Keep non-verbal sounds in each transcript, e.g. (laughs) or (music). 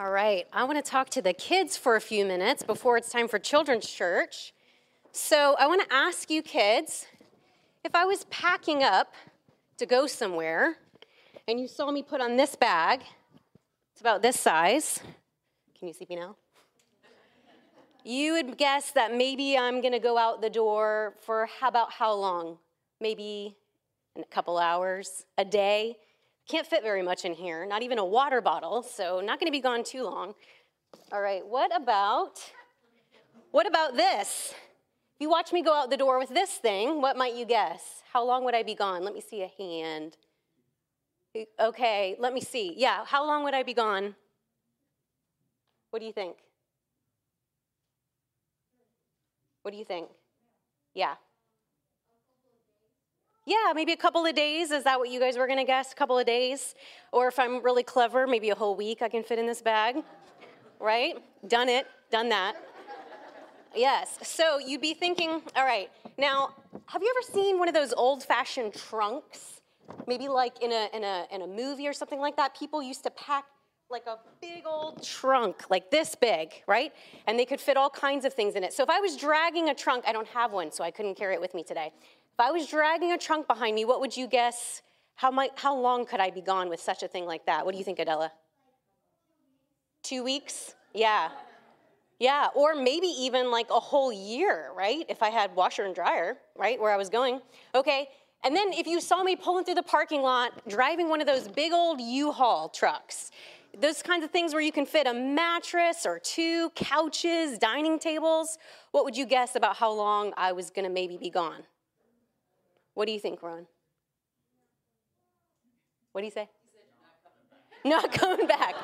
All right, I want to talk to the kids for a few minutes before it's time for children's church. So, I want to ask you kids if I was packing up to go somewhere and you saw me put on this bag, it's about this size. Can you see me now? You would guess that maybe I'm going to go out the door for how about how long? Maybe a couple hours, a day. Can't fit very much in here, not even a water bottle, so not to be gone too long. All right, what about what about this? If you watch me go out the door with this thing, what might you guess? How long would I be gone? Let me see a hand. Okay, let me see. Yeah, how long would I be gone? What do you think? What do you think? Yeah. Yeah, maybe a couple of days. Is that what you guys were going to guess? A couple of days? Or if I'm really clever, maybe a whole week I can fit in this bag. Right? Done it. Done that. Yes. So you'd be thinking, all right, now, have you ever seen one of those old fashioned trunks? Maybe like in a, in, a, in a movie or something like that. People used to pack like a big old trunk, like this big, right? And they could fit all kinds of things in it. So if I was dragging a trunk, I don't have one, so I couldn't carry it with me today. If I was dragging a trunk behind me, what would you guess? How, might, how long could I be gone with such a thing like that? What do you think, Adela? Two weeks? Yeah. Yeah, or maybe even like a whole year, right? If I had washer and dryer, right, where I was going. Okay, and then if you saw me pulling through the parking lot, driving one of those big old U-Haul trucks, those kinds of things where you can fit a mattress or two couches, dining tables, what would you guess about how long I was gonna maybe be gone? What do you think, Ron? What do you say? (laughs) Not coming back.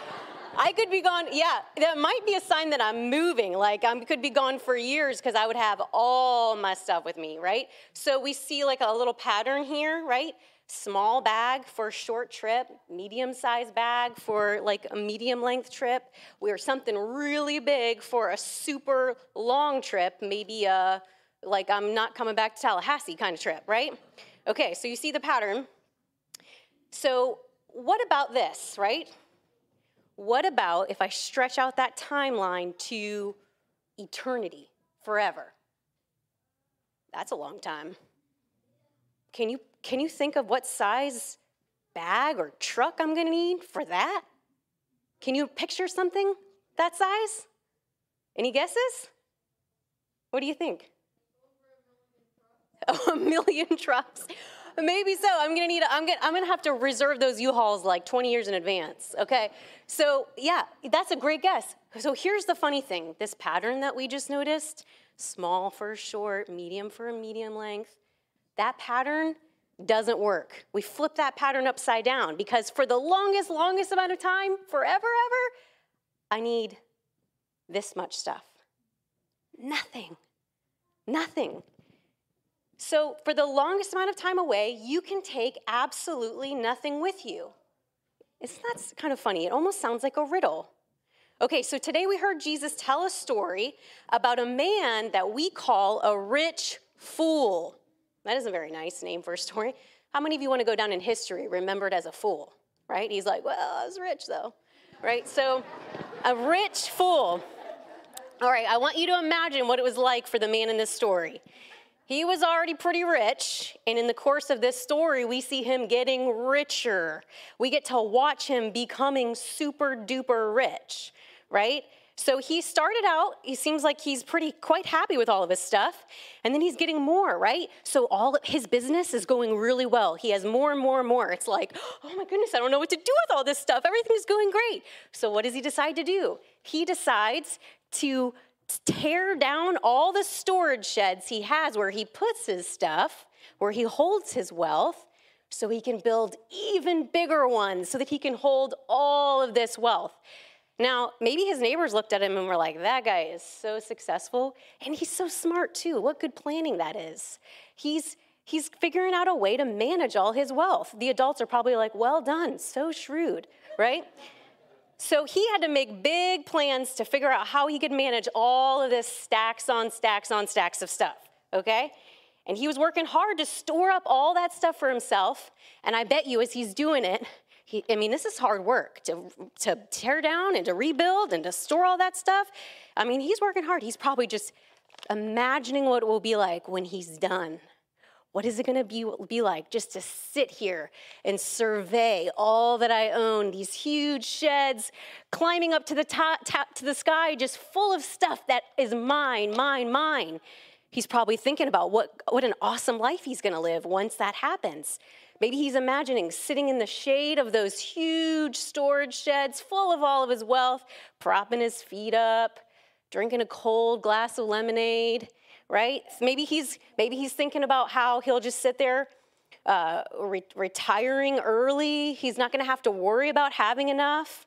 I could be gone, yeah, that might be a sign that I'm moving. Like I could be gone for years because I would have all my stuff with me, right? So we see like a little pattern here, right? Small bag for a short trip, medium sized bag for like a medium length trip, or something really big for a super long trip, maybe a like I'm not coming back to Tallahassee kind of trip, right? Okay, so you see the pattern. So, what about this, right? What about if I stretch out that timeline to eternity, forever? That's a long time. Can you, can you think of what size bag or truck I'm gonna need for that? Can you picture something that size? Any guesses? What do you think? (laughs) A million trucks. Maybe so. I'm gonna need. A, I'm gonna. I'm gonna have to reserve those U-Hauls like 20 years in advance. Okay. So yeah, that's a great guess. So here's the funny thing: this pattern that we just noticed, small for short, medium for a medium length, that pattern doesn't work. We flip that pattern upside down because for the longest, longest amount of time, forever, ever, I need this much stuff. Nothing. Nothing. So, for the longest amount of time away, you can take absolutely nothing with you. Isn't that kind of funny? It almost sounds like a riddle. Okay, so today we heard Jesus tell a story about a man that we call a rich fool. That is a very nice name for a story. How many of you want to go down in history remembered as a fool, right? He's like, well, I was rich though, right? So, a rich fool. All right, I want you to imagine what it was like for the man in this story. He was already pretty rich, and in the course of this story, we see him getting richer. We get to watch him becoming super duper rich, right? So he started out, he seems like he's pretty quite happy with all of his stuff, and then he's getting more, right? So all his business is going really well. He has more and more and more. It's like, oh my goodness, I don't know what to do with all this stuff. Everything's going great. So what does he decide to do? He decides to tear down all the storage sheds he has where he puts his stuff, where he holds his wealth, so he can build even bigger ones so that he can hold all of this wealth. Now, maybe his neighbors looked at him and were like, that guy is so successful, and he's so smart too. What good planning that is. He's he's figuring out a way to manage all his wealth. The adults are probably like, well done, so shrewd, right? So he had to make big plans to figure out how he could manage all of this stacks on stacks on stacks of stuff, okay? And he was working hard to store up all that stuff for himself. And I bet you, as he's doing it, He, I mean, this is hard work to, to tear down and to rebuild and to store all that stuff. I mean, he's working hard. He's probably just imagining what it will be like when he's done. What is it going to be, be like just to sit here and survey all that I own, these huge sheds, climbing up to the top, top to the sky, just full of stuff that is mine, mine, mine. He's probably thinking about what, what an awesome life he's going to live once that happens. Maybe he's imagining sitting in the shade of those huge storage sheds full of all of his wealth, propping his feet up, drinking a cold glass of lemonade, right? Maybe he's, maybe he's thinking about how he'll just sit there uh, re- retiring early. He's not going to have to worry about having enough.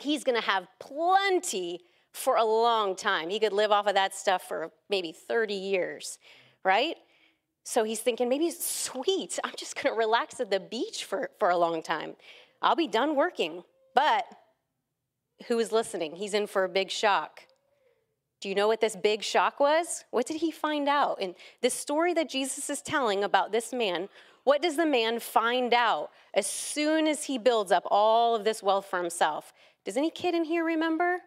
He's going to have plenty for a long time. He could live off of that stuff for maybe 30 years, right? So he's thinking, maybe it's sweet, I'm just gonna relax at the beach for, for a long time. I'll be done working. But who is listening? He's in for a big shock. Do you know what this big shock was? What did he find out? And this story that Jesus is telling about this man, what does the man find out as soon as he builds up all of this wealth for himself? Does any kid in here remember?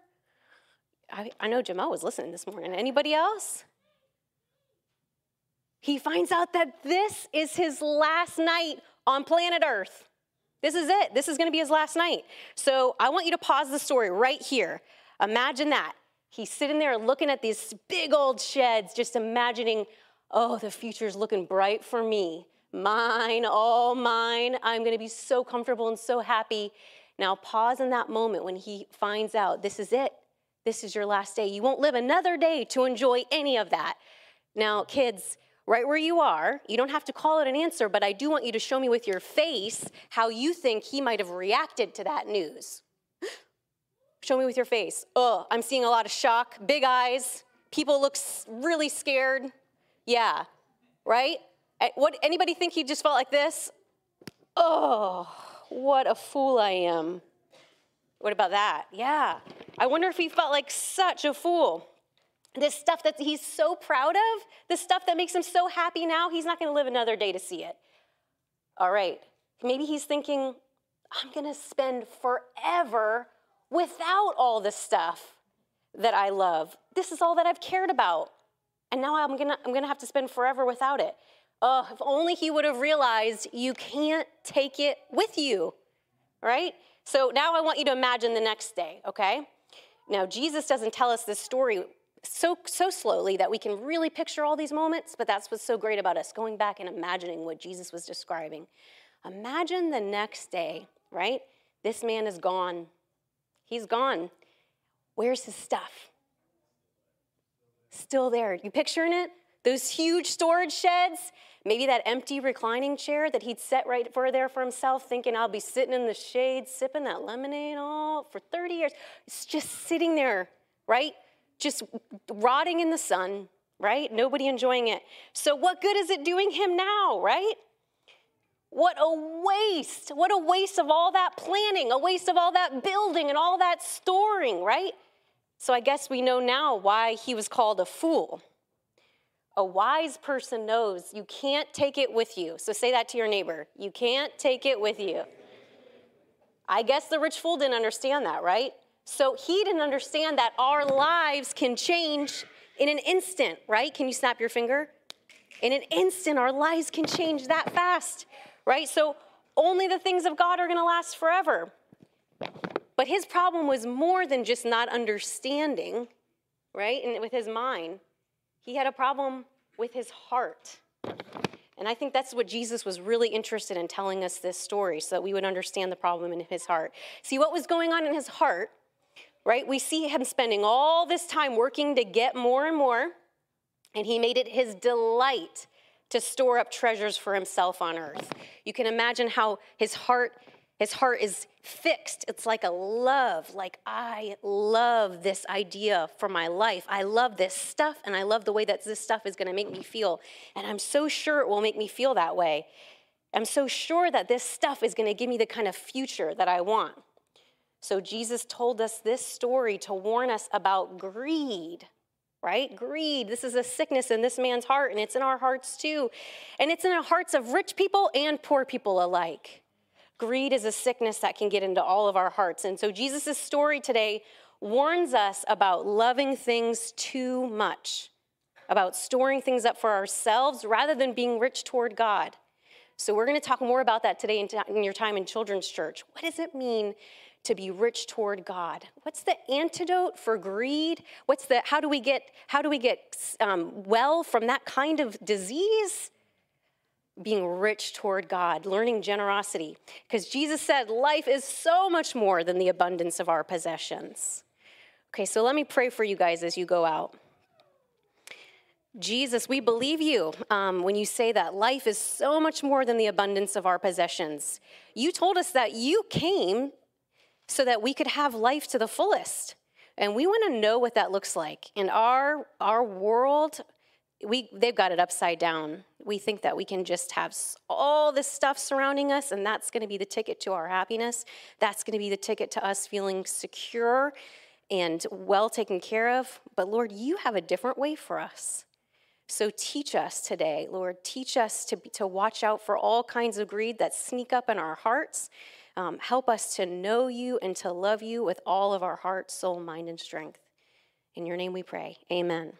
I, I know Jamal was listening this morning. Anybody else? he finds out that this is his last night on planet Earth. This is it. This is going to be his last night. So I want you to pause the story right here. Imagine that. He's sitting there looking at these big old sheds, just imagining, oh, the future's looking bright for me. Mine, all mine. I'm going to be so comfortable and so happy. Now, pause in that moment when he finds out this is it. This is your last day. You won't live another day to enjoy any of that. Now, kids, right where you are. You don't have to call it an answer, but I do want you to show me with your face how you think he might have reacted to that news. Show me with your face. Oh, I'm seeing a lot of shock, big eyes. People look really scared. Yeah, right? What anybody think he just felt like this? Oh, what a fool I am. What about that? Yeah. I wonder if he felt like such a fool this stuff that he's so proud of, this stuff that makes him so happy now, he's not going to live another day to see it. All right, maybe he's thinking, I'm going to spend forever without all the stuff that I love. This is all that I've cared about. And now I'm to I'm to have to spend forever without it. Oh, if only he would have realized you can't take it with you, right? So now I want you to imagine the next day, okay? Now, Jesus doesn't tell us this story so so slowly that we can really picture all these moments but that's what's so great about us going back and imagining what jesus was describing imagine the next day right this man is gone he's gone. Where's his stuff? Still there. You picturing it? Those huge storage sheds? Maybe that empty reclining chair that he'd set right for there for himself thinking i'll be sitting in the shade sipping that lemonade all for 30 years. It's just sitting there right? Just rotting in the sun, right? Nobody enjoying it. So, what good is it doing him now, right? What a waste. What a waste of all that planning, a waste of all that building and all that storing, right? So, I guess we know now why he was called a fool. A wise person knows you can't take it with you. So, say that to your neighbor. You can't take it with you. I guess the rich fool didn't understand that, right? So he didn't understand that our lives can change in an instant, right? Can you snap your finger? In an instant, our lives can change that fast, right? So only the things of God are going to last forever. But his problem was more than just not understanding, right? And with his mind, he had a problem with his heart. And I think that's what Jesus was really interested in telling us this story so that we would understand the problem in his heart. See, what was going on in his heart right? We see him spending all this time working to get more and more, and he made it his delight to store up treasures for himself on earth. You can imagine how his heart his heart is fixed. It's like a love, like I love this idea for my life. I love this stuff and I love the way that this stuff is going to make me feel. And I'm so sure it will make me feel that way. I'm so sure that this stuff is going to give me the kind of future that I want. So Jesus told us this story to warn us about greed, right? Greed. This is a sickness in this man's heart, and it's in our hearts too. And it's in the hearts of rich people and poor people alike. Greed is a sickness that can get into all of our hearts. And so Jesus' story today warns us about loving things too much, about storing things up for ourselves rather than being rich toward God. So we're going to talk more about that today in your time in children's church. What does it mean to be rich toward God? What's the antidote for greed? What's the how do we get how do we get um, well from that kind of disease? being rich toward God, learning generosity. Because Jesus said life is so much more than the abundance of our possessions. Okay, so let me pray for you guys as you go out. Jesus, we believe you um, when you say that life is so much more than the abundance of our possessions. You told us that you came so that we could have life to the fullest. And we want to know what that looks like. In our, our world, we, they've got it upside down. We think that we can just have all this stuff surrounding us, and that's going to be the ticket to our happiness. That's going to be the ticket to us feeling secure and well taken care of. But Lord, you have a different way for us. So teach us today, Lord. Teach us to, to watch out for all kinds of greed that sneak up in our hearts. Um, help us to know you and to love you with all of our heart, soul, mind, and strength. In your name we pray. Amen.